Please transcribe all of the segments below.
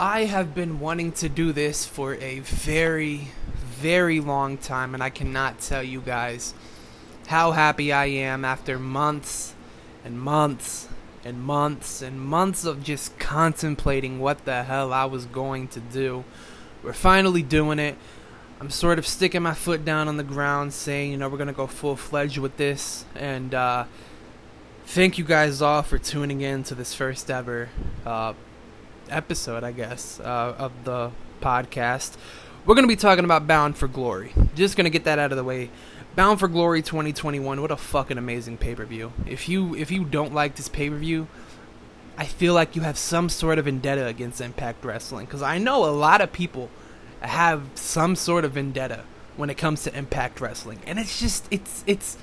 I have been wanting to do this for a very, very long time, and I cannot tell you guys how happy I am after months and months and months and months of just contemplating what the hell I was going to do. We're finally doing it. I'm sort of sticking my foot down on the ground, saying, you know, we're going to go full fledged with this. And uh, thank you guys all for tuning in to this first ever uh, episode, I guess, uh, of the podcast. We're going to be talking about Bound for Glory. Just going to get that out of the way. Bound for Glory 2021. What a fucking amazing pay-per-view. If you if you don't like this pay-per-view, I feel like you have some sort of vendetta against Impact Wrestling cuz I know a lot of people have some sort of vendetta when it comes to Impact Wrestling. And it's just it's it's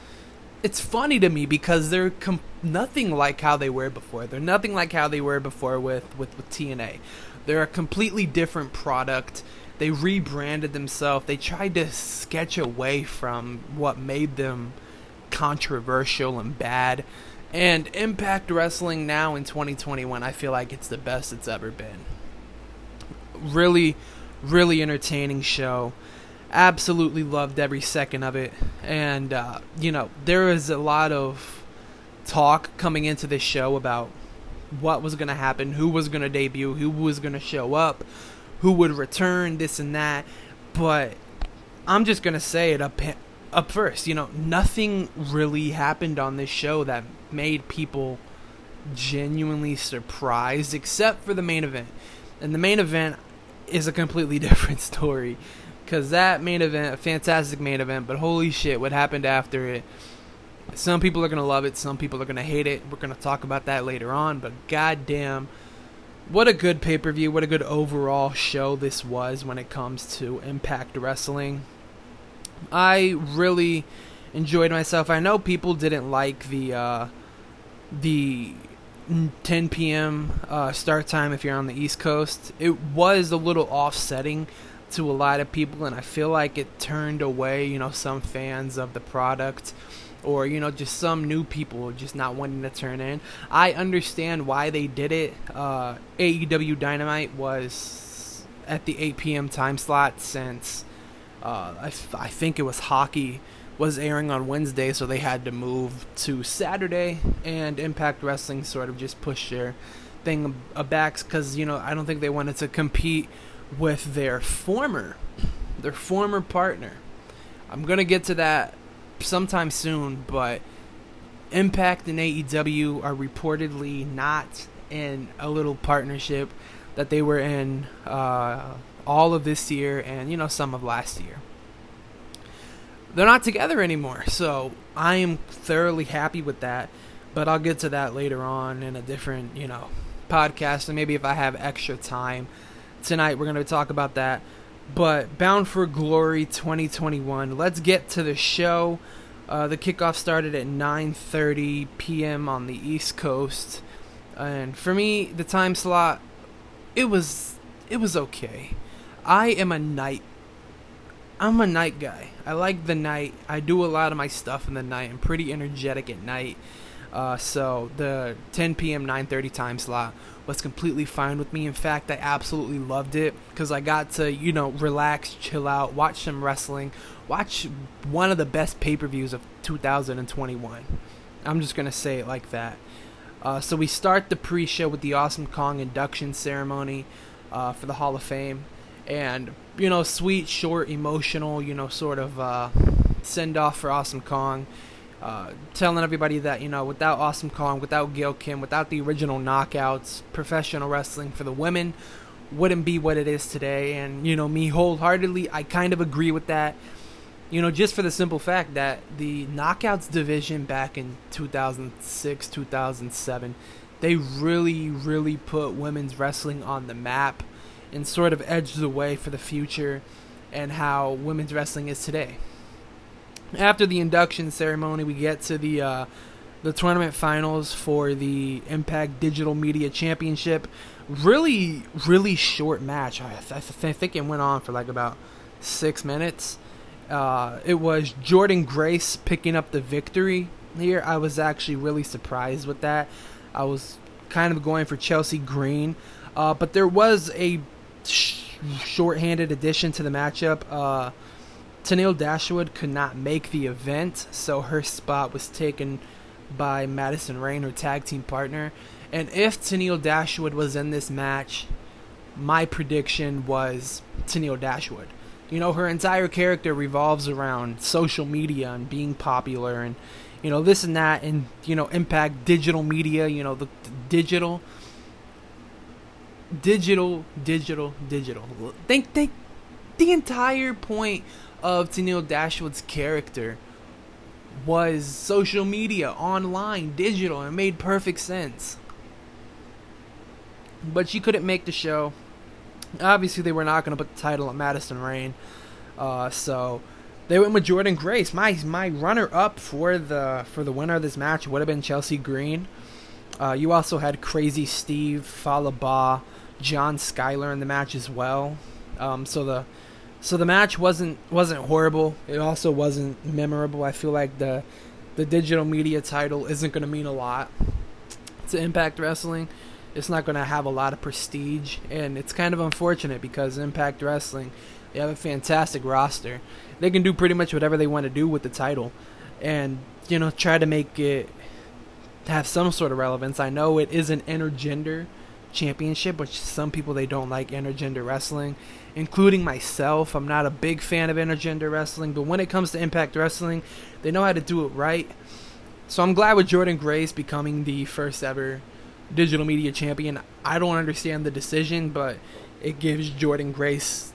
it's funny to me because they're com- nothing like how they were before. They're nothing like how they were before with, with, with TNA. They're a completely different product. They rebranded themselves. They tried to sketch away from what made them controversial and bad. And Impact Wrestling now in 2021, I feel like it's the best it's ever been. Really, really entertaining show absolutely loved every second of it. And, uh, you know, there was a lot of talk coming into this show about what was going to happen, who was going to debut, who was going to show up, who would return, this and that. But I'm just going to say it up, up first. You know, nothing really happened on this show that made people genuinely surprised except for the main event. And the main event is a completely different story. Because that main event, a fantastic main event, but holy shit, what happened after it. Some people are going to love it, some people are going to hate it. We're going to talk about that later on, but goddamn, what a good pay per view, what a good overall show this was when it comes to Impact Wrestling. I really enjoyed myself. I know people didn't like the uh, the 10 p.m. Uh, start time if you're on the East Coast. It was a little offsetting to a lot of people, and I feel like it turned away, you know, some fans of the product or you know just some new people just not wanting to turn in. I understand why they did it. Uh, AEW Dynamite was at the 8 p.m. time slot since uh, I, I think it was hockey was airing on Wednesday, so they had to move to Saturday, and Impact Wrestling sort of just pushed their thing back because you know I don't think they wanted to compete with their former their former partner. I'm gonna get to that sometime soon, but Impact and AEW are reportedly not in a little partnership that they were in uh, all of this year and you know some of last year. They're not together anymore, so I am thoroughly happy with that. But I'll get to that later on in a different, you know, podcast, and maybe if I have extra time tonight. We're going to talk about that. But Bound for Glory 2021. Let's get to the show. Uh, the kickoff started at 9:30 p.m. on the East Coast, and for me, the time slot it was it was okay. I am a night. I'm a night guy. I like the night. I do a lot of my stuff in the night. I'm pretty energetic at night. Uh, so the 10 p.m. 9:30 time slot was completely fine with me. In fact, I absolutely loved it because I got to you know relax, chill out, watch some wrestling, watch one of the best pay-per-views of 2021. I'm just gonna say it like that. Uh, so we start the pre-show with the Awesome Kong induction ceremony uh, for the Hall of Fame, and you know, sweet, short, emotional, you know, sort of uh, send off for Awesome Kong. Uh, telling everybody that you know without Awesome Kong, without Gail Kim, without the original knockouts, professional wrestling for the women wouldn't be what it is today. And you know me wholeheartedly, I kind of agree with that. You know, just for the simple fact that the knockouts division back in 2006, 2007, they really, really put women's wrestling on the map and sort of edged the way for the future and how women's wrestling is today after the induction ceremony, we get to the uh, the tournament finals for the Impact Digital Media Championship. Really, really short match. I, th- I, th- I think it went on for like about six minutes. Uh, it was Jordynne Grace picking up the victory here. I was actually really surprised with that. I was kind of going for Chelsea Green. Uh, but there was a sh- shorthanded addition to the matchup. Tennille Dashwood could not make the event, so her spot was taken by Madison Rayne, her tag team partner. And if Tennille Dashwood was in this match, my prediction was Tennille Dashwood. You know, her entire character revolves around social media and being popular and, you know, this and that and, you know, impact digital media, you know, the, the digital, digital, digital, digital. Think, think, the entire point of Tennille Dashwood's character was social media, online, digital, and made perfect sense. But she couldn't make the show. Obviously, they were not going to put the title on Madison Rayne, uh, so they went with Jordynne Grace. My my runner up for the for the winner of this match would have been Chelsea Green. Uh, you also had Crazy Steve, Fallah Bahh, John Skyler in the match as well. Um, so the so the match wasn't wasn't horrible. It also wasn't memorable. I feel like the the digital media title isn't going to mean a lot to Impact Wrestling it's not going to have a lot of prestige, and it's kind of unfortunate because Impact Wrestling, they have a fantastic roster. They can do pretty much whatever they want to do with the title, and you know try to make it have some sort of relevance. I know it is an intergender championship, which some people they don't like intergender wrestling, including myself. I'm not a big fan of intergender wrestling, but when it comes to Impact Wrestling, they know how to do it right. So I'm glad with Jordynne Grace becoming the first ever digital media champion. I don't understand the decision, but it gives Jordynne Grace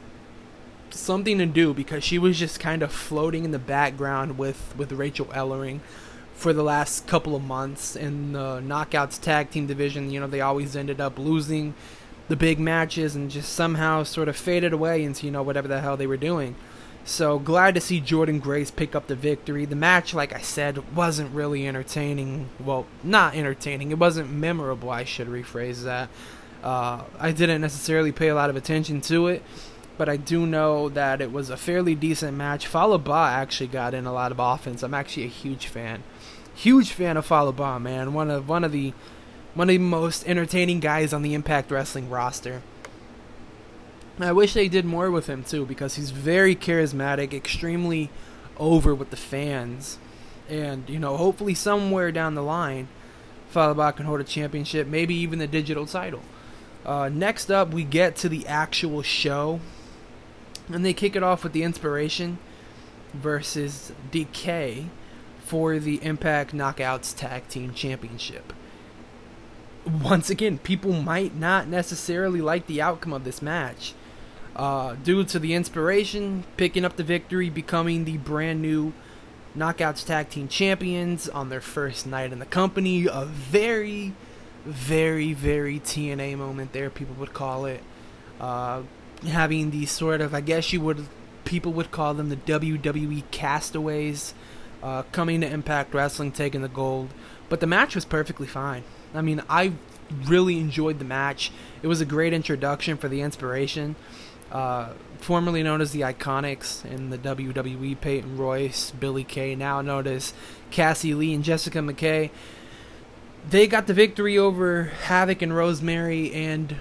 something to do because she was just kind of floating in the background with with Rachel Ellering for the last couple of months in the knockouts tag team division. You know, they always ended up losing the big matches and just somehow sort of faded away into you know whatever the hell they were doing. So glad to see Jordynne Grace pick up the victory. The match, like I said, wasn't really entertaining. Well, not entertaining. It wasn't memorable. I should rephrase that. Uh, I didn't necessarily pay a lot of attention to it, but I do know that it was a fairly decent match. Fallah Bahh actually got in a lot of offense. I'm actually a huge fan, huge fan of Fallah Bahh, man. One of one of the one of the most entertaining guys on the Impact Wrestling roster. I wish they did more with him too because he's very charismatic, extremely over with the fans, and you know, hopefully somewhere down the line, Fallah can hold a championship, maybe even the digital title. Uh, next up, we get to the actual show, and they kick it off with the Inspiration versus Decay for the Impact Knockouts Tag Team Championship. Once again, people might not necessarily like the outcome of this match uh, due to the inspiration, picking up the victory, becoming the brand new Knockouts Tag Team Champions on their first night in the company. A very, very, very TNA moment there, people would call it. Uh, having the sort of, I guess you would, people would call them the WWE castaways, uh, coming to Impact Wrestling, taking the gold. But the match was perfectly fine. I mean, I really enjoyed the match. It was a great introduction for the inspiration uh, formerly known as the Iconics in the WWE, Peyton Royce, Billie Kay, now known as Cassie Lee and Jessica McKay. They got the victory over Havoc and Rosemary, and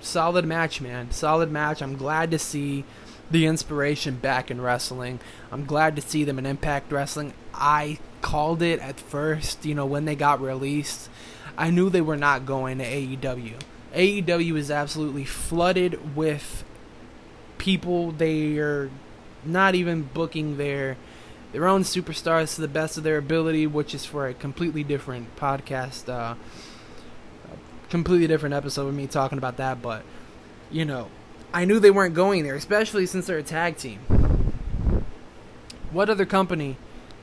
solid match, man. Solid match. I'm glad to see the inspiration back in wrestling. I'm glad to see them in Impact Wrestling. I called it at first, you know, when they got released. I knew they were not going to AEW. AEW is absolutely flooded with people they are not even booking their their own superstars to the best of their ability, which is for a completely different podcast, uh, completely different episode of me talking about that. But you know, I knew they weren't going there, especially since they're a tag team. What other company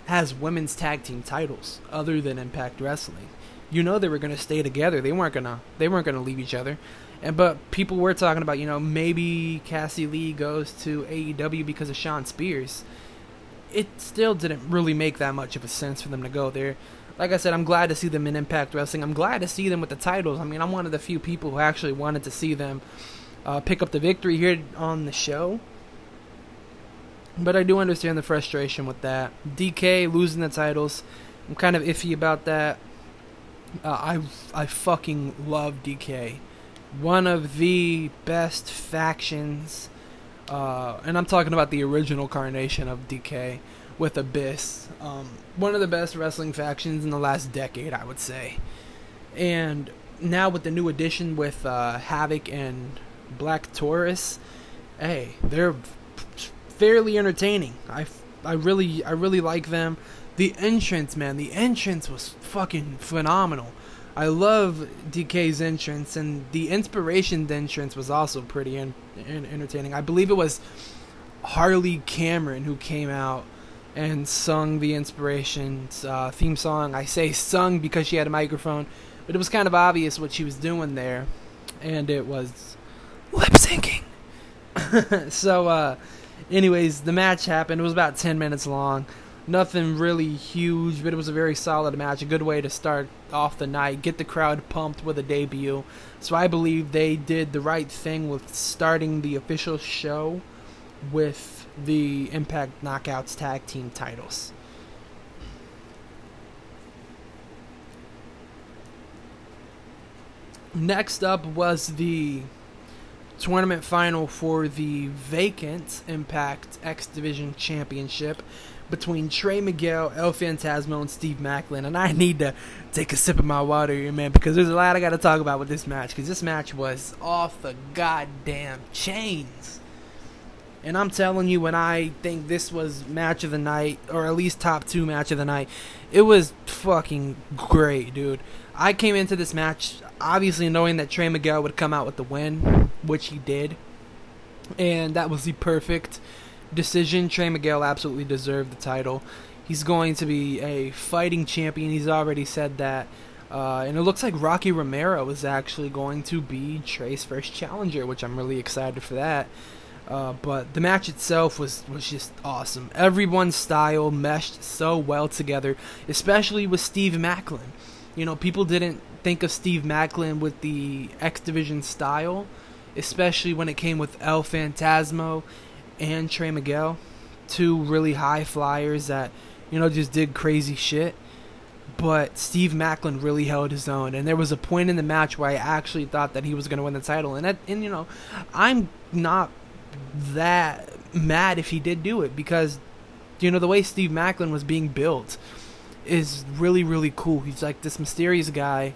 has women's tag team titles other than Impact Wrestling? You know they were going to stay together. They weren't gonna they weren't gonna leave each other. And but people were talking about, you know, maybe Cassie Lee goes to AEW because of Shawn Spears. It still didn't really make that much of a sense for them to go there. Like I said, I'm glad to see them in Impact Wrestling. I'm glad to see them with the titles. I mean, I'm one of the few people who actually wanted to see them uh, pick up the victory here on the show. But I do understand the frustration with that. Decay losing the titles, I'm kind of iffy about that. Uh, I I fucking love Decay one of the best factions, uh, and I'm talking about the original carnation of Decay with Abyss. Um, one of the best wrestling factions in the last decade, I would say. And now with the new addition with uh, Havoc and Black Taurus, hey, they're fairly entertaining. I, I really I really like them. The entrance, man, the entrance was fucking phenomenal. I love Decay's entrance, and the inspiration entrance was also pretty in, in, entertaining. I believe it was Harley Cameron who came out and sung the inspirations uh, theme song. I say sung because she had a microphone, but it was kind of obvious what she was doing there, and it was lip syncing. so, uh, anyways, the match happened. It was about 10 minutes long. Nothing really huge, but it was a very solid match. A good way to start off the night, get the crowd pumped with a debut. So I believe they did the right thing with starting the official show with the Impact Knockouts Tag Team titles. Next up was the tournament final for the vacant Impact X Division Championship between Trey Miguel, El Phantasmo, and Steve Maclin. And I need to take a sip of my water here, man, because there's a lot I got to talk about with this match. Because this match was off the goddamn chains. And I'm telling you, when I think this was match of the night, or at least top two match of the night, it was fucking great, dude. I came into this match obviously knowing that Trey Miguel would come out with the win, which he did. And that was the perfect decision. Trey Miguel absolutely deserved the title. He's going to be a fighting champion. He's already said that. Uh, and it looks like Rocky Romero is actually going to be Trey's first challenger, which I'm really excited for that. Uh, but the match itself was, was just awesome. Everyone's style meshed so well together, especially with Steve Maclin. You know, people didn't think of Steve Maclin with the X Division style, especially when it came with El Phantasmo and Trey Miguel, two really high flyers that, you know, just did crazy shit. But Steve Maclin really held his own, and there was a point in the match where I actually thought that he was going to win the title. And that, and you know, I'm not that mad if he did do it because you know the way Steve Maclin was being built is really really cool. He's like this mysterious guy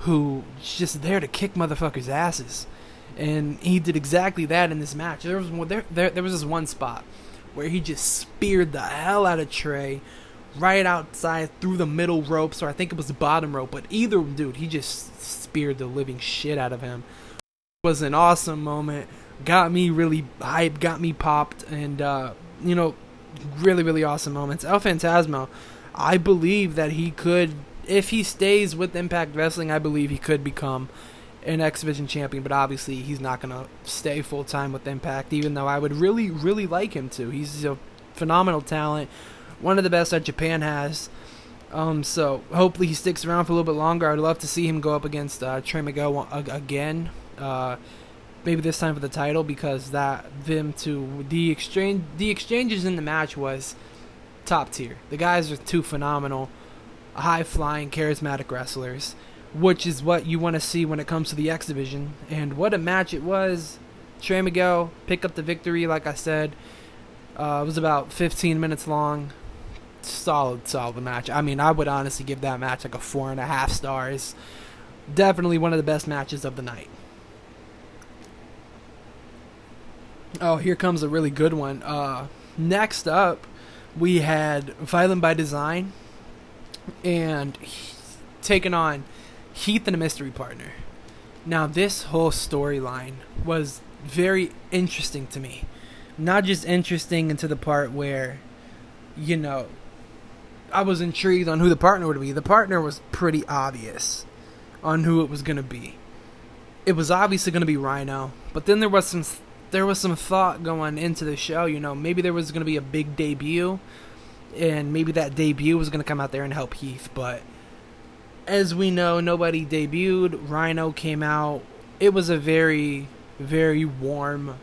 who's just there to kick motherfuckers' asses, and he did exactly that in this match. There was there there, there was this one spot where he just speared the hell out of Trey right outside through the middle ropes, or I think it was the bottom rope. But either dude, he just speared the living shit out of him. It was an awesome moment got me really hyped, got me popped, and uh, you know, really really awesome moments. El Phantasmo, I believe that he could, if he stays with Impact Wrestling, I believe he could become an X Division champion. But obviously, he's not gonna stay full time with Impact. Even though I would really really like him to. He's a phenomenal talent, one of the best that Japan has. Um, so hopefully he sticks around for a little bit longer. I'd love to see him go up against uh, Trey Miguel again. Uh, maybe this time for the title because that them to the exchange the exchanges in the match was top tier. The guys are two phenomenal, high flying, charismatic wrestlers, which is what you want to see when it comes to the X division. And what a match it was! Trey Miguel pick up the victory, like I said. Uh, it was about 15 minutes long. Solid, solid match. I mean, I would honestly give that match like a four and a half stars. Definitely one of the best matches of the night. Oh, here comes a really good one. Uh, next up, we had Violent by Design and taking on Heath and a mystery partner. Now, this whole storyline was very interesting to me. Not just interesting into the part where, you know, I was intrigued on who the partner would be. The partner was pretty obvious on who it was going to be. It was obviously going to be Rhino, but then there was some there was some thought going into the show. You know, maybe there was going to be a big debut, and maybe that debut was going to come out there and help Heath. But as we know, nobody debuted. Rhino came out. It was a very, very warm,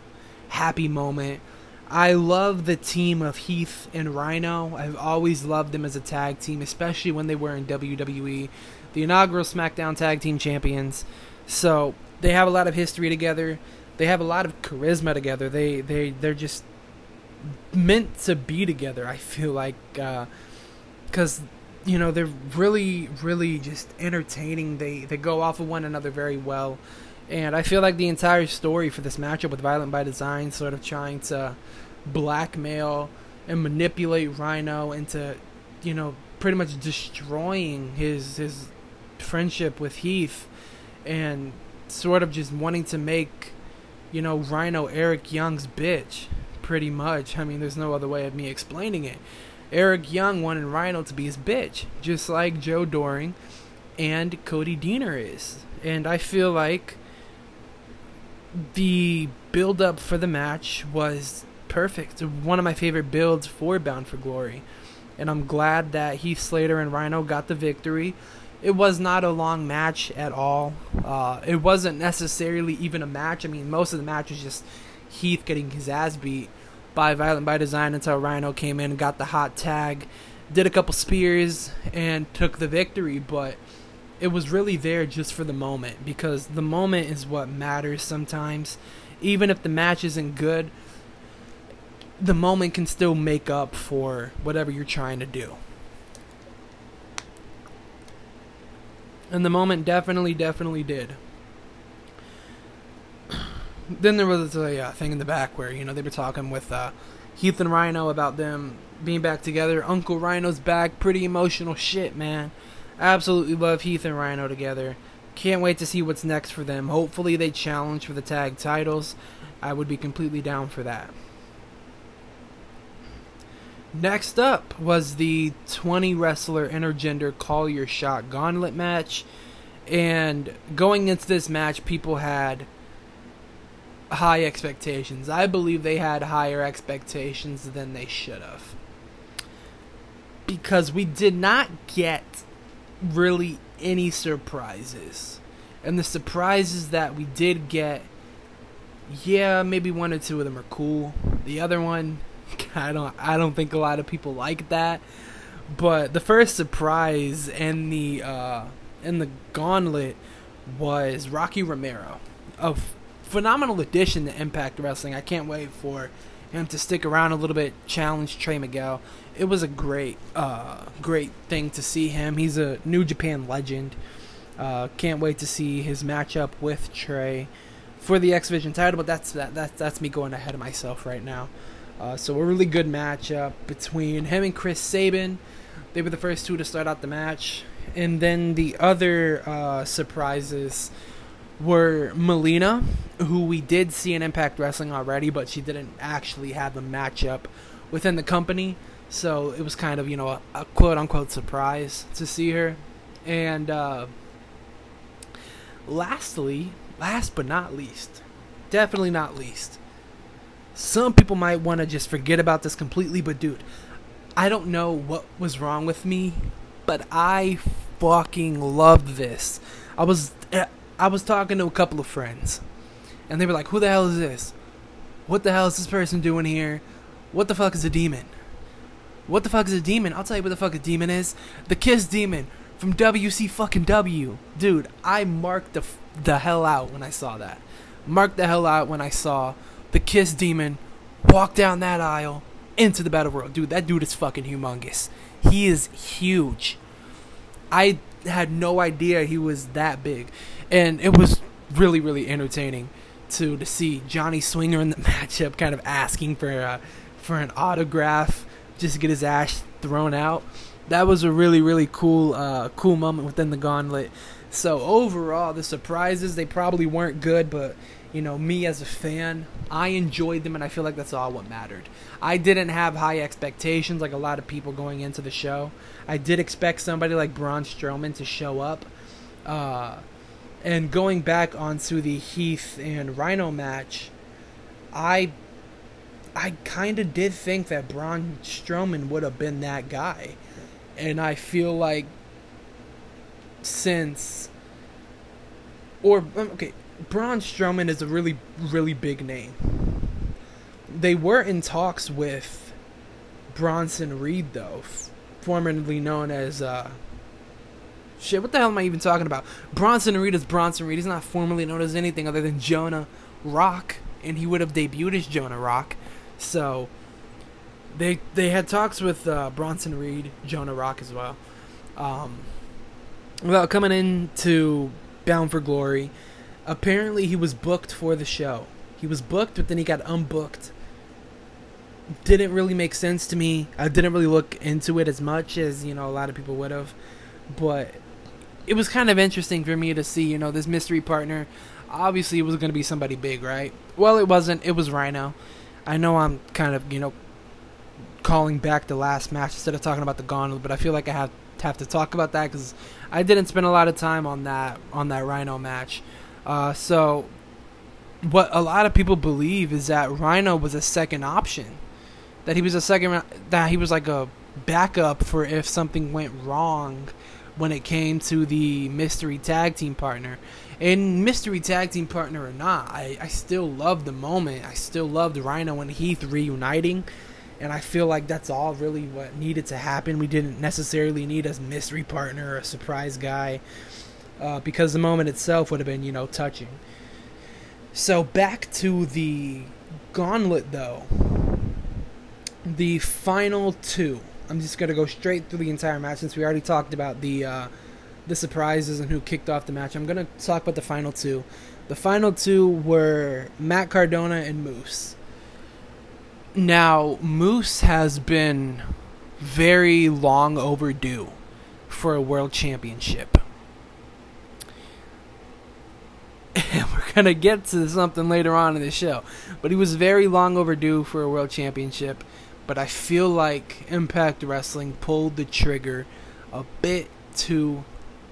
happy moment. I love the team of Heath and Rhino. I've always loved them as a tag team, especially when they were in WWE, the inaugural SmackDown Tag Team Champions. So they have a lot of history together. They have a lot of charisma together. They they they're just meant to be together. I feel like because uh, you know they're really really just entertaining. They they go off of one another very well, and I feel like the entire story for this matchup with Violent by Design, sort of trying to blackmail and manipulate Rhino into, you know, pretty much destroying his his friendship with Heath, and sort of just wanting to make, you know, Rhino Eric Young's bitch. Pretty much. I mean, there's no other way of me explaining it. Eric Young wanted Rhino to be his bitch, just like Joe Doering and Cody Deaner is. And I feel like the build up for the match was perfect. One of my favorite builds for Bound for Glory. And I'm glad that Heath Slater and Rhino got the victory. It was not a long match at all. Uh, it wasn't necessarily even a match. I mean, most of the match was just Heath getting his ass beat by Violent by Design until Rhino came in, and got the hot tag, did a couple spears, and took the victory. But it was really there just for the moment because the moment is what matters sometimes. Even if the match isn't good, the moment can still make up for whatever you're trying to do. And the moment definitely, definitely did. Then there was a uh, thing in the back where, you know, they were talking with uh, Heath and Rhino about them being back together. Uncle Rhino's back. Pretty emotional shit, man. Absolutely love Heath and Rhino together. Can't wait to see what's next for them. Hopefully, they challenge for the tag titles. I would be completely down for that. Next up was the 20 wrestler intergender call your shot gauntlet match. And going into this match, people had high expectations. I believe they had higher expectations than they should have. Because we did not get really any surprises. And the surprises that we did get, yeah, maybe one or two of them are cool. The other one, I don't I don't think a lot of people like that. But the first surprise in the uh, in the gauntlet was Rocky Romero, a f- phenomenal addition to Impact Wrestling. I can't wait for him to stick around a little bit, challenge Trey Miguel. It was a great, uh, great thing to see him. He's a New Japan legend. Uh, can't wait to see his matchup with Trey for the X Division title. But that's that, that that's me going ahead of myself right now. Uh, so a really good matchup between him and Chris Sabin. They were the first two to start out the match, and then the other uh, surprises were Melina, who we did see in Impact Wrestling already, but she didn't actually have a matchup within the company. So it was kind of you know a, a quote unquote surprise to see her. And uh, lastly, last but not least, definitely not least, some people might want to just forget about this completely, but dude, I don't know what was wrong with me, but I fucking loved this. I was I was talking to a couple of friends, and they were like, "Who the hell is this? What the hell is this person doing here? What the fuck is a demon? What the fuck is a demon? I'll tell you what the fuck a demon is. The Kiss Demon from WC fucking W, dude. I marked the the hell out when I saw that. Marked the hell out when I saw the Kiss Demon walk down that aisle into the Battle Royal. Dude, that dude is fucking humongous. He is huge. I had no idea he was that big. And it was really, really entertaining to to see Johnny Swinger in the matchup kind of asking for uh, for an autograph just to get his ass thrown out. That was a really, really cool uh, cool moment within the gauntlet. So overall, the surprises they probably weren't good, but you know, me as a fan, I enjoyed them and I feel like that's all what mattered. I didn't have high expectations like a lot of people going into the show. I did expect somebody like Braun Strowman to show up. Uh, and going back onto the Heath and Rhino match, I I kind of did think that Braun Strowman would have been that guy. And I feel like since or um, okay, Braun Strowman is a really, really big name. They were in talks with Bronson Reed, though, formerly known as uh, shit, what the hell am I even talking about? Bronson Reed is Bronson Reed. He's not formally known as anything other than Jonah Rock, and he would have debuted as Jonah Rock. So they they had talks with uh, Bronson Reed, Jonah Rock as well, um, about coming in to Bound for Glory. Apparently, he was booked for the show. He was booked, but then he got unbooked. Didn't really make sense to me. I didn't really look into it as much as you know a lot of people would have, but it was kind of interesting for me to see you know this mystery partner. Obviously, it was going to be somebody big, right? Well, it wasn't. It was Rhino. I know I'm kind of you know calling back the last match instead of talking about the gauntlet, but I feel like I have have to talk about that because I didn't spend a lot of time on that on that Rhino match. Uh, so, what a lot of people believe is that Rhino was a second option, that he was a second that he was like a backup for if something went wrong when it came to the mystery tag team partner. And mystery tag team partner or not, I, I still love the moment. I still loved Rhino and Heath reuniting and I feel like that's all really what needed to happen. We didn't necessarily need a mystery partner or a surprise guy uh, because the moment itself would have been, you know, touching. So back to the gauntlet, though. The final two. I'm just gonna go straight through the entire match since we already talked about the uh, the surprises and who kicked off the match. I'm gonna talk about the final two. The final two were Matt Cardona and Moose. Now, Moose has been very long overdue for a world championship. And we're going to get to something later on in the show. But he was very long overdue for a world championship. But I feel like Impact Wrestling pulled the trigger a bit too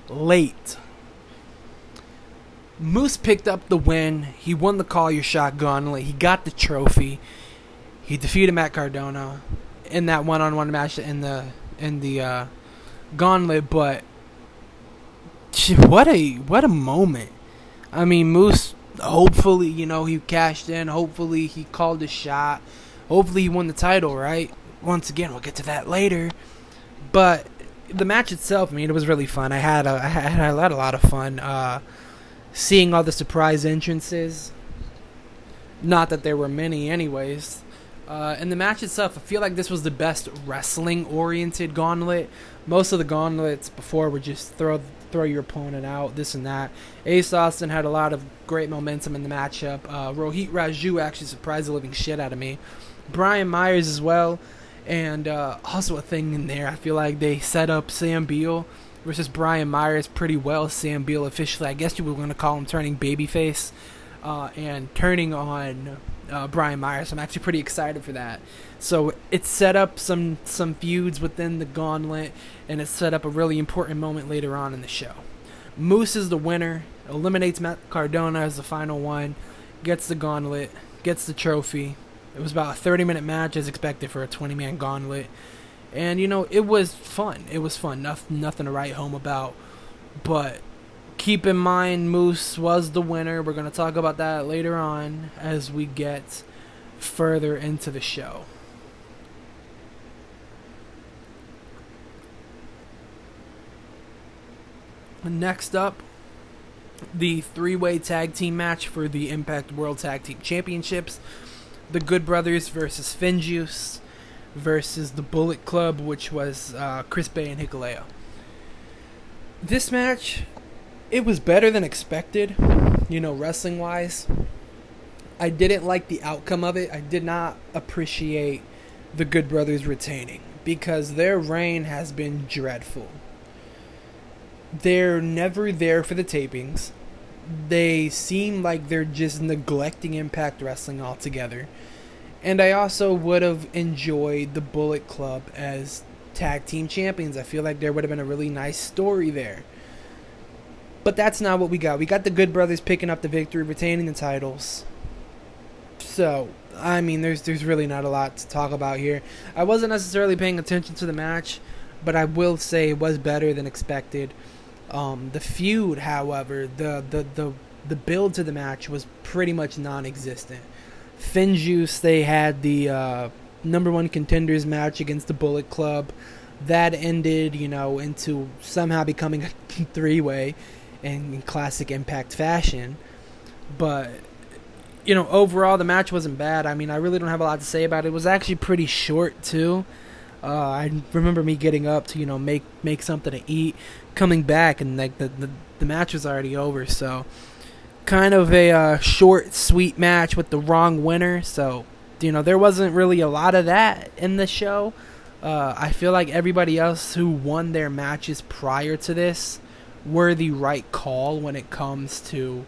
late. Moose picked up the win. He won the Call Your Shot Gauntlet. He got the trophy. He defeated Matt Cardona in that one-on-one match in the in the uh, gauntlet, but what a what a moment! I mean, Moose. Hopefully, you know he cashed in. Hopefully, he called a shot. Hopefully, he won the title. Right. Once again, we'll get to that later. But the match itself, I mean, it was really fun. I had a, I had, I had a lot of fun uh, seeing all the surprise entrances. Not that there were many, anyways. Uh, and the match itself, I feel like this was the best wrestling oriented gauntlet. Most of the gauntlets before were just throw throw your opponent out, this and that. Ace Austin had a lot of great momentum in the matchup. Uh, Rohit Raju actually surprised the living shit out of me. Brian Myers as well. And uh, also a thing in there, I feel like they set up Sam Beale versus Brian Myers pretty well. Sam Beale officially, I guess you were going to call him turning babyface uh, and turning on uh, Brian Myers. I'm actually pretty excited for that. So it set up some some feuds within the Gauntlet, and it set up a really important moment later on in the show. Moose is the winner, eliminates Matt Cardona as the final one, gets the Gauntlet, gets the trophy. It was about a 30 minute match as expected for a 20 man Gauntlet, and you know it was fun. It was fun. Nothing nothing to write home about, but keep in mind Moose was the winner. We're going to talk about that later on as we get further into the show. Next up, the three way tag team match for the Impact World Tag Team Championships. The Good Brothers versus Finjuice versus the Bullet Club, which was uh, Chris Bey and Hikuleo. This match it was better than expected, you know, wrestling wise. I didn't like the outcome of it. I did not appreciate the Good Brothers retaining because their reign has been dreadful. They're never there for the tapings. They seem like they're just neglecting Impact Wrestling altogether. And I also would have enjoyed the Bullet Club as tag team champions. I feel like there would have been a really nice story there. But that's not what we got. We got the Good Brothers picking up the victory, retaining the titles. So, I mean, there's there's really not a lot to talk about here. I wasn't necessarily paying attention to the match, but I will say it was better than expected. Um, the feud, however, the, the the the build to the match was pretty much non-existent. Finjuice, they had the uh, number one contenders match against the Bullet Club. that ended, you know, into somehow becoming a three way in classic Impact fashion. But you know, overall the match wasn't bad. I mean, I really don't have a lot to say about it. It was actually pretty short too. Uh, I remember me getting up to you know make make something to eat, coming back, and like the the, the match was already over. So, kind of a uh, short, sweet match with the wrong winner. So, you know, there wasn't really a lot of that in the show. Uh, I feel like everybody else who won their matches prior to this were the right call when it comes to,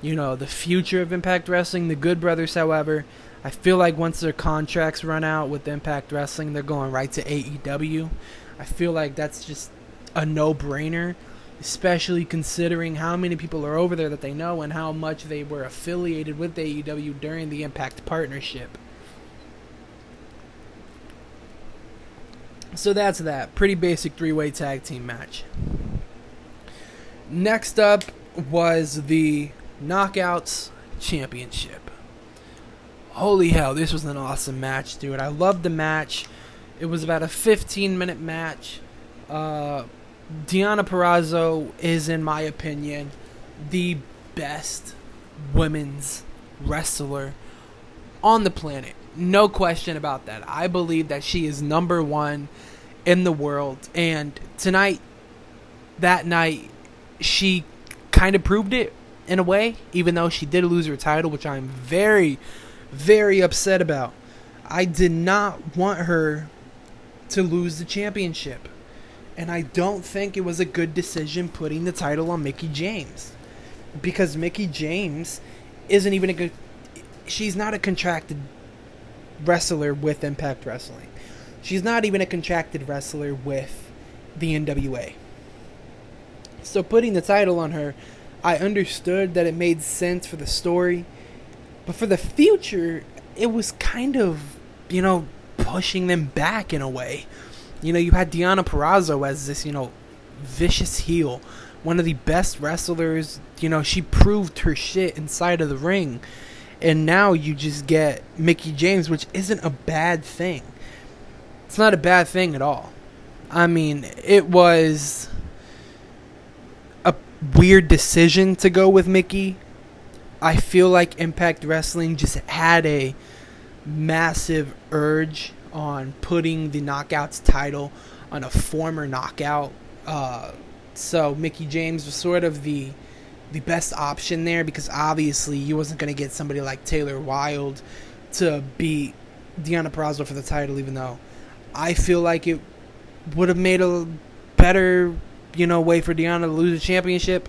you know, the future of Impact Wrestling. The Good Brothers, however, I feel like once their contracts run out with Impact Wrestling, they're going right to AEW. I feel like that's just a no brainer, especially considering how many people are over there that they know and how much they were affiliated with AEW during the Impact partnership. So that's that. Pretty basic three way tag team match. Next up was the Knockouts Championship. Holy hell, this was an awesome match, dude. I loved the match. It was about a 15 minute match. Uh, Deonna Purrazzo is, in my opinion, the best women's wrestler on the planet. No question about that. I believe that she is number one in the world. And tonight, that night, she kind of proved it in a way, even though she did lose her title, which I'm very, very upset about. I did not want her to lose the championship. And I don't think it was a good decision putting the title on Mickie James. Because Mickie James isn't even a good. She's not a contracted wrestler with Impact Wrestling. She's not even a contracted wrestler with the NWA. So putting the title on her, I understood that it made sense for the story, but for the future, it was kind of, you know, pushing them back in a way. You know, you had Deonna Purrazzo as this, you know, vicious heel, one of the best wrestlers. You know, she proved her shit inside of the ring. And now you just get Mickie James, which isn't a bad thing. It's not a bad thing at all. I mean, it was a weird decision to go with Mickie. I feel like Impact Wrestling just had a massive urge on putting the Knockouts title on a former knockout. Uh, so Mickie James was sort of the the best option there because obviously you wasn't going to get somebody like Taylor Wilde to beat Deonna Purrazzo for the title, even though I feel like it would have made a better, you know, way for Deonna to lose the championship.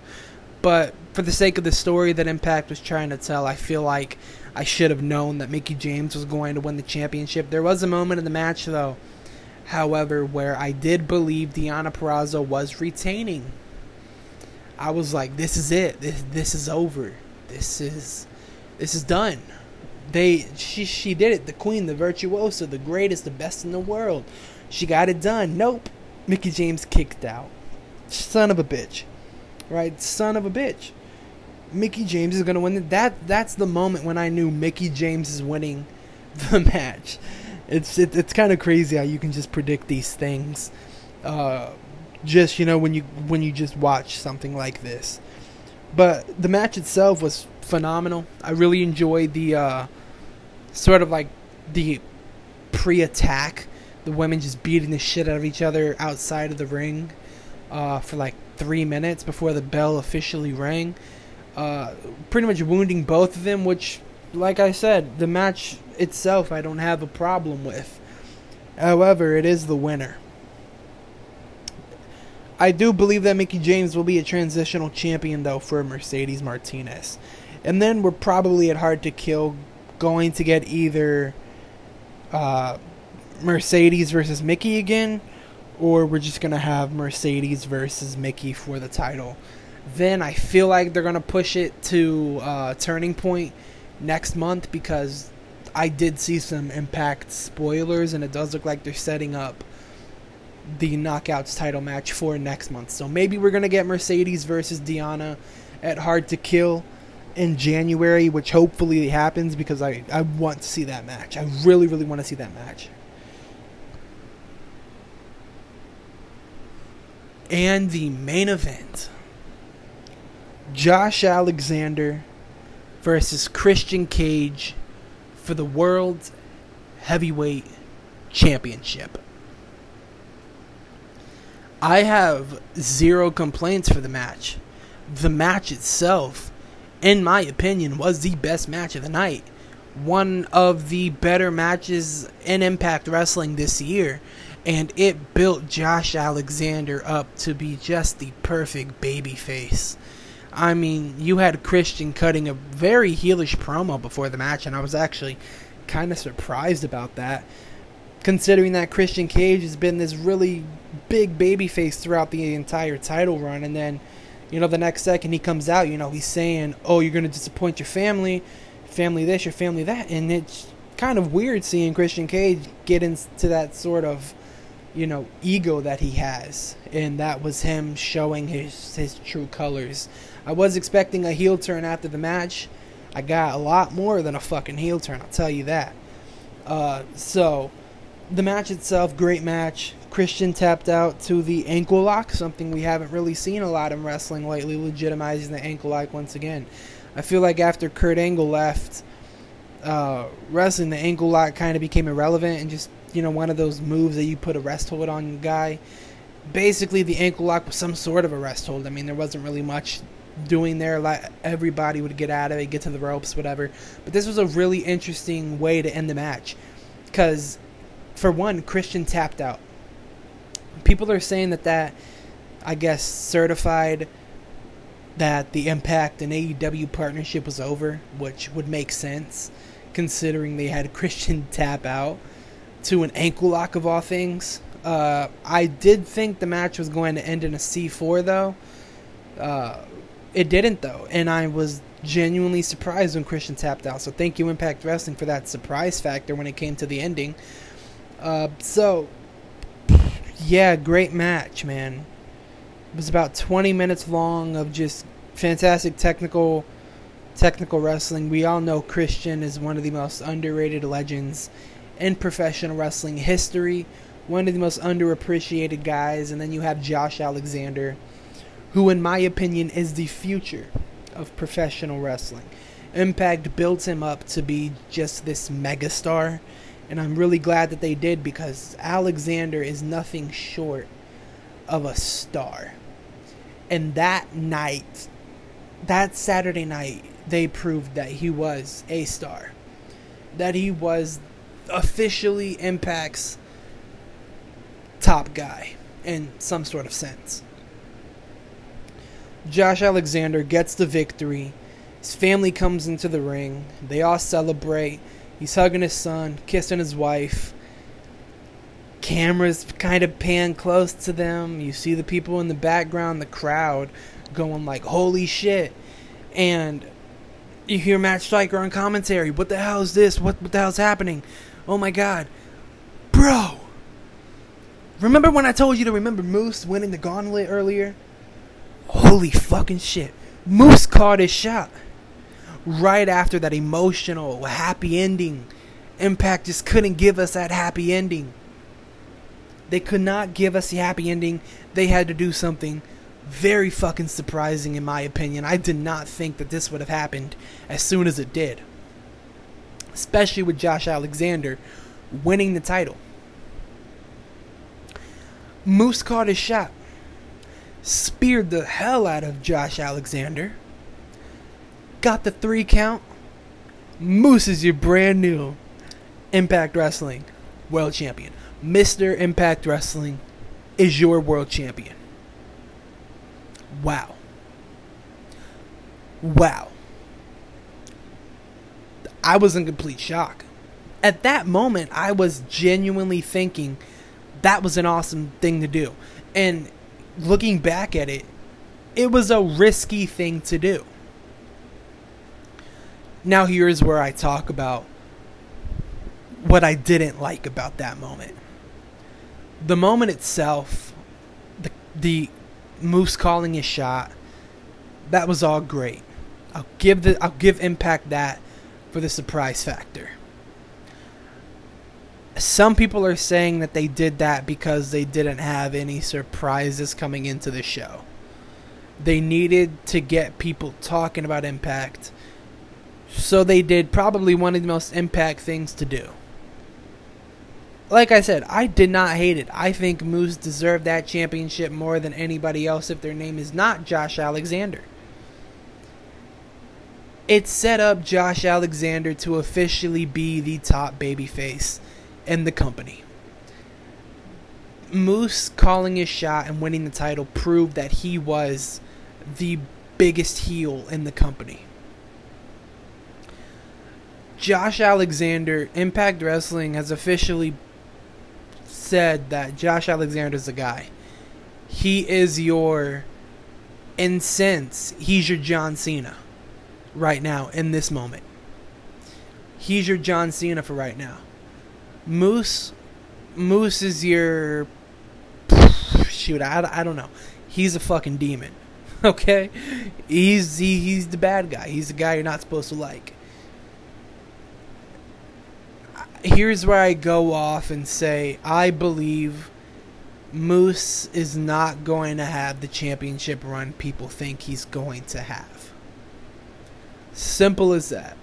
But for the sake of the story that Impact was trying to tell, I feel like I should have known that Mickie James was going to win the championship. There was a moment in the match, though, however, where I did believe Deonna Purrazzo was retaining. I was like, "This is it. This this is over. This is this is done." They she she did it. The queen, the virtuosa, the greatest, the best in the world. She got it done. Nope. Mickie James kicked out. Son of a bitch. Right? Son of a bitch. Mickie James is going to win. That that's the moment when I knew Mickie James is winning the match. It's it, it's kind of crazy how you can just predict these things. Uh, just you know when you when you just watch something like this. But the match itself was phenomenal. I really enjoyed the uh, sort of like the pre-attack, the women just beating the shit out of each other outside of the ring uh, for like three minutes before the bell officially rang. Uh, pretty much wounding both of them, which, like I said, the match itself I don't have a problem with. However, it is the winner. I do believe that Mickie James will be a transitional champion, though, for Mercedes Martinez. And then we're probably at Hard to Kill going to get either uh, Mercedes versus Mickie again, or we're just going to have Mercedes versus Mickie for the title. Then I feel like they're to push it to uh, Turning Point next month because I did see some Impact spoilers, and it does look like they're setting up the Knockouts title match for next month. So maybe we're to get Mercedes versus Deonna at Hard to Kill in January, which hopefully happens because I, I want to see that match. I really, really want to see that match. And the main event Josh Alexander versus Christian Cage for the World Heavyweight Championship. I have zero complaints for the match. The match itself, in my opinion, was the best match of the night. One of the better matches in Impact Wrestling this year. And it built Josh Alexander up to be just the perfect babyface. I mean, you had Christian cutting a very heelish promo before the match, and I was actually kind of surprised about that, considering that Christian Cage has been this really big baby face throughout the entire title run, and then, you know, the next second he comes out, you know, he's saying, "Oh, you're gonna disappoint your family, family this, your family that," and it's kind of weird seeing Christian Cage get into that sort of, you know, ego that he has, and that was him showing his his true colors. I was expecting a heel turn after the match. I got a lot more than a fucking heel turn, I'll tell you that. Uh, so, the match itself, great match. Christian tapped out to the ankle lock, something we haven't really seen a lot in wrestling lately, legitimizing the ankle lock once again. I feel like after Kurt Angle left uh, wrestling, the ankle lock kind of became irrelevant and just, you know, one of those moves that you put a rest hold on guy. Basically, the ankle lock was some sort of a rest hold. I mean, there wasn't really much doing there. Like everybody would get out of it, get to the ropes, whatever. But this was a really interesting way to end the match, because for one, Christian tapped out. People are saying that that, I guess, certified that the Impact and AEW partnership was over, which would make sense, considering they had Christian tap out to an ankle lock of all things. Uh, I did think the match was going to end in a C4 though. Uh, it didn't though, and I was genuinely surprised when Christian tapped out. So thank you Impact Wrestling for that surprise factor when it came to the ending. Uh, so yeah, great match, man. It was about 20 minutes long of just fantastic technical technical wrestling. We all know Christian is one of the most underrated legends in professional wrestling history, one of the most underappreciated guys, and then you have Josh Alexander who, in my opinion, is the future of professional wrestling. Impact built him up to be just this megastar, and I'm really glad that they did because Alexander is nothing short of a star. And that night, that Saturday night, they proved that he was a star. That he was officially Impact's top guy in some sort of sense. Josh Alexander gets the victory. His family comes into the ring. They all celebrate. He's hugging his son, kissing his wife. Cameras kind of pan close to them. You see the people in the background, the crowd, going like, holy shit. And you hear Matt Striker on commentary. What the hell is this? What, what the hell's happening? Oh my god. Bro! Remember when I told you to remember Moose winning the gauntlet earlier? Holy fucking shit. Moose caught his shot. Right after that emotional, happy ending. Impact just couldn't give us that happy ending. They could not give us the happy ending. They had to do something very fucking surprising, in my opinion. I did not think that this would have happened as soon as it did. Especially with Josh Alexander winning the title. Moose caught his shot speared the hell out of Josh Alexander. Got the three count. Moose is your brand new Impact Wrestling World Champion. Mr. Impact Wrestling is your world champion. Wow. Wow. I was in complete shock. At that moment, I was genuinely thinking that was an awesome thing to do. And looking back at it, it was a risky thing to do. Now, here's where I talk about what I didn't like about that moment. The moment itself, the, the Moose calling his shot, that was all great. I'll give the I'll give Impact that for the surprise factor. some people are saying that they did that because they didn't have any surprises coming into the show. They needed to get people talking about Impact. So they did probably one of the most Impact things to do. Like I said, I did not hate it. I think Moose deserved that championship more than anybody else if their name is not Josh Alexander. It set up Josh Alexander to officially be the top babyface in the company. Moose calling his shot and winning the title proved that he was the biggest heel in the company. Josh Alexander, Impact Wrestling has officially said that Josh Alexander is the guy. He is your, in sense, he's your John Cena right now in this moment. He's your John Cena for right now. Moose, Moose is your shoot. I, I don't know. He's a fucking demon. Okay, he's he, he's the bad guy. He's the guy you're not supposed to like. Here's where I go off and say I believe Moose is not going to have the championship run people think he's going to have. Simple as that.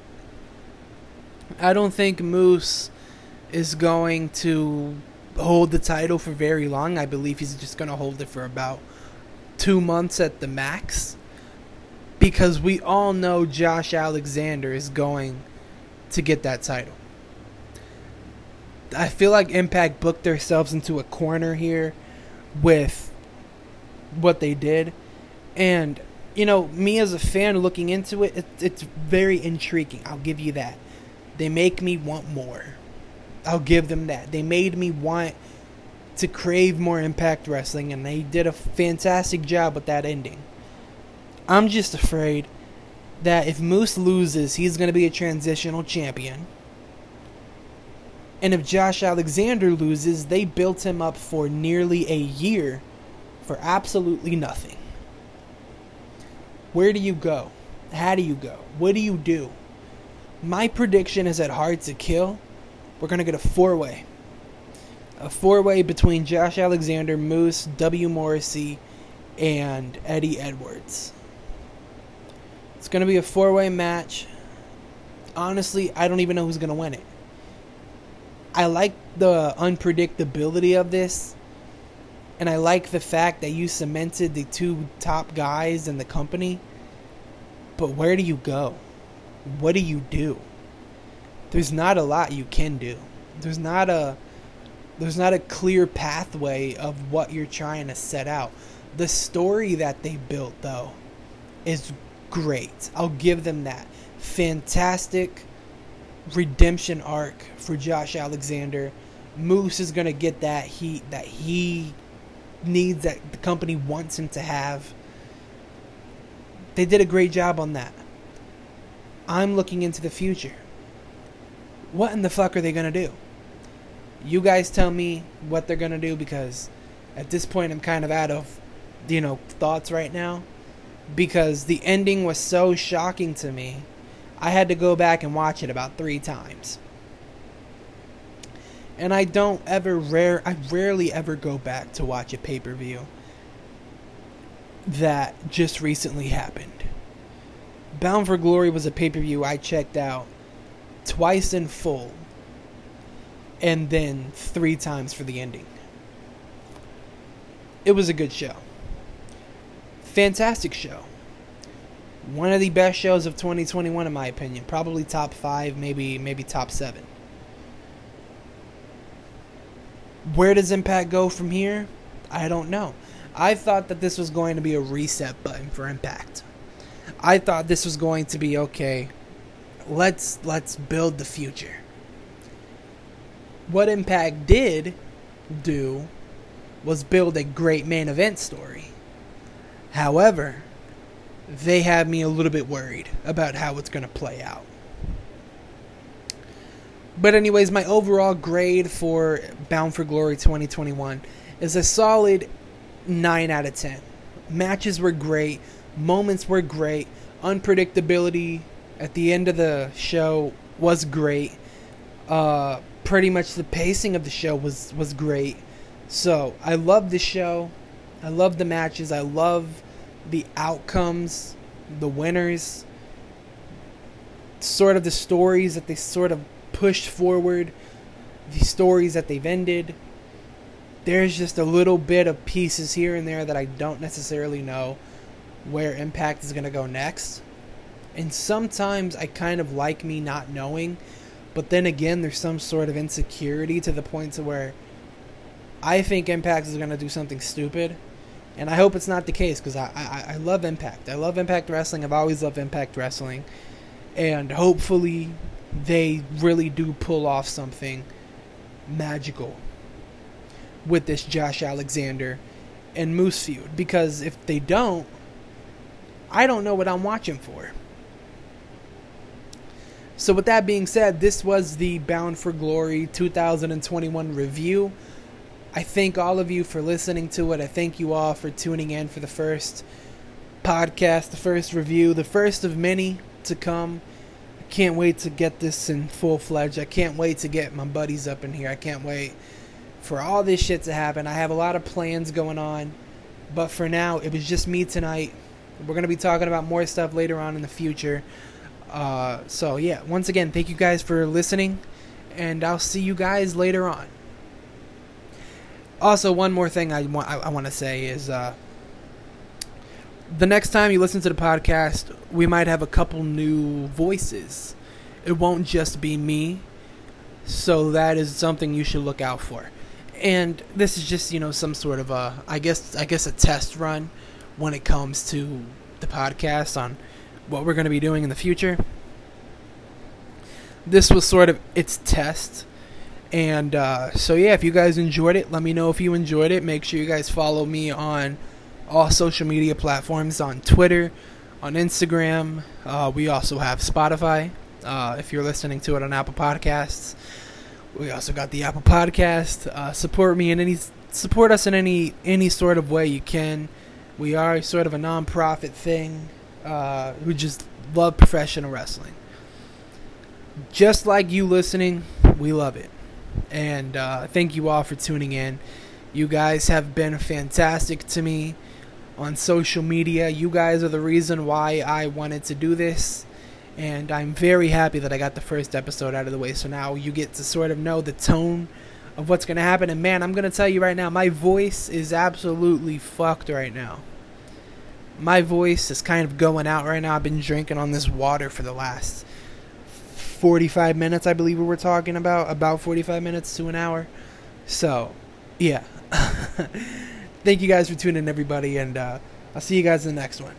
I don't think Moose is going to hold the title for very long. I believe he's just going to hold it for about two months at the max. Because we all know Josh Alexander is going to get that title. I feel like Impact booked themselves into a corner here with what they did. And, you know, me as a fan looking into it, it it's very intriguing. I'll give you that. They make me want more. I'll give them that. They made me want to crave more Impact Wrestling, and they did a fantastic job with that ending. I'm just afraid that if Moose loses, he's going to be a transitional champion. And if Josh Alexander loses, they built him up for nearly a year for absolutely nothing. Where do you go? How do you go? What do you do? My prediction is at Hard to Kill we're going to get a four way. A four way between Josh Alexander, Moose, W. Morrissey, and Eddie Edwards. It's going to be a four way match. Honestly, I don't even know who's going to win it. I like the unpredictability of this. And I like the fact that you cemented the two top guys in the company. But where do you go? What do you do? there's not a lot you can do. There's not a there's not a clear pathway of what you're trying to set out. The story that they built though is great. I'll give them that. Fantastic redemption arc for Josh Alexander. Moose is going to get that heat that he needs that the company wants him to have. They did a great job on that. I'm looking into the future what in the fuck are they gonna do? You guys tell me what they're gonna do because at this point I'm kind of out of you know thoughts right now because the ending was so shocking to me. I had to go back and watch it about three times. And I don't ever rare I rarely ever go back to watch a pay per view that just recently happened. Bound for Glory was a pay per view I checked out twice in full, and then three times for the ending. It was a good show. Fantastic show. One of the best shows of 2021 in my opinion. Probably top 5, maybe maybe top 7. Where does Impact go from here? I don't know. I thought that this was going to be a reset button for Impact. I thought this was going to be okay let's let's build the future. What Impact did do was build a great main event story. However, they have me a little bit worried about how it's going to play out. But anyways, my overall grade for Bound for Glory 2021 is a solid 9 out of 10. Matches were great, moments were great, unpredictability at the end of the show was great. Uh, pretty much the pacing of the show was was great. So I love the show. I love the matches. I love the outcomes, the winners, sort of the stories that they sort of pushed forward, the stories that they've ended. There's just a little bit of pieces here and there that I don't necessarily know where Impact is going to go next. And sometimes I kind of like me not knowing, but then again, there's some sort of insecurity to the point to where I think Impact is going to do something stupid. And I hope it's not the case because I, I, I love Impact. I love Impact Wrestling. I've always loved Impact Wrestling. And hopefully they really do pull off something magical with this Josh Alexander and Moose feud. Because if they don't, I don't know what I'm watching for. So, with that being said, this was the Bound for Glory 2021 review. I thank all of you for listening to it. I thank you all for tuning in for the first podcast, the first review, the first of many to come. Can't wait to get this in full fledged. I can't wait to get my buddies up in here. I can't wait for all this shit to happen. I have a lot of plans going on, but for now, it was just me tonight. We're going to be talking about more stuff later on in the future. Uh, so, yeah, once again, thank you guys for listening, and I'll see you guys later on. Also, one more thing I want I, I want to say is uh, the next time you listen to the podcast, we might have a couple new voices. It won't just be me, so that is something you should look out for. And this is just you know some sort of a I guess I guess a test run when it comes to the podcast on what we're going to be doing in the future. This was sort of its test. And uh, so, yeah, if you guys enjoyed it, let me know if you enjoyed it. Make sure you guys follow me on all social media platforms on Twitter, on Instagram. Uh, we also have Spotify uh, if you're listening to it on Apple Podcasts. We also got the Apple Podcast. Uh, support me in any support us in any any sort of way you can. We are sort of a non-profit thing uh, who just love professional wrestling. Just like you listening, we love it. And uh, thank you all for tuning in. You guys have been fantastic to me on social media. You guys are the reason why I wanted to do this. And I'm very happy that I got the first episode out of the way. So now you get to sort of know the tone of what's going to happen. And man, I'm going to tell you right now, my voice is absolutely fucked right now. My voice is kind of going out right now. I've been drinking on this water for the last 45 minutes, I believe we were talking about. About 45 minutes to an hour. So, yeah. Thank you guys for tuning in, everybody. And uh, I'll see you guys in the next one.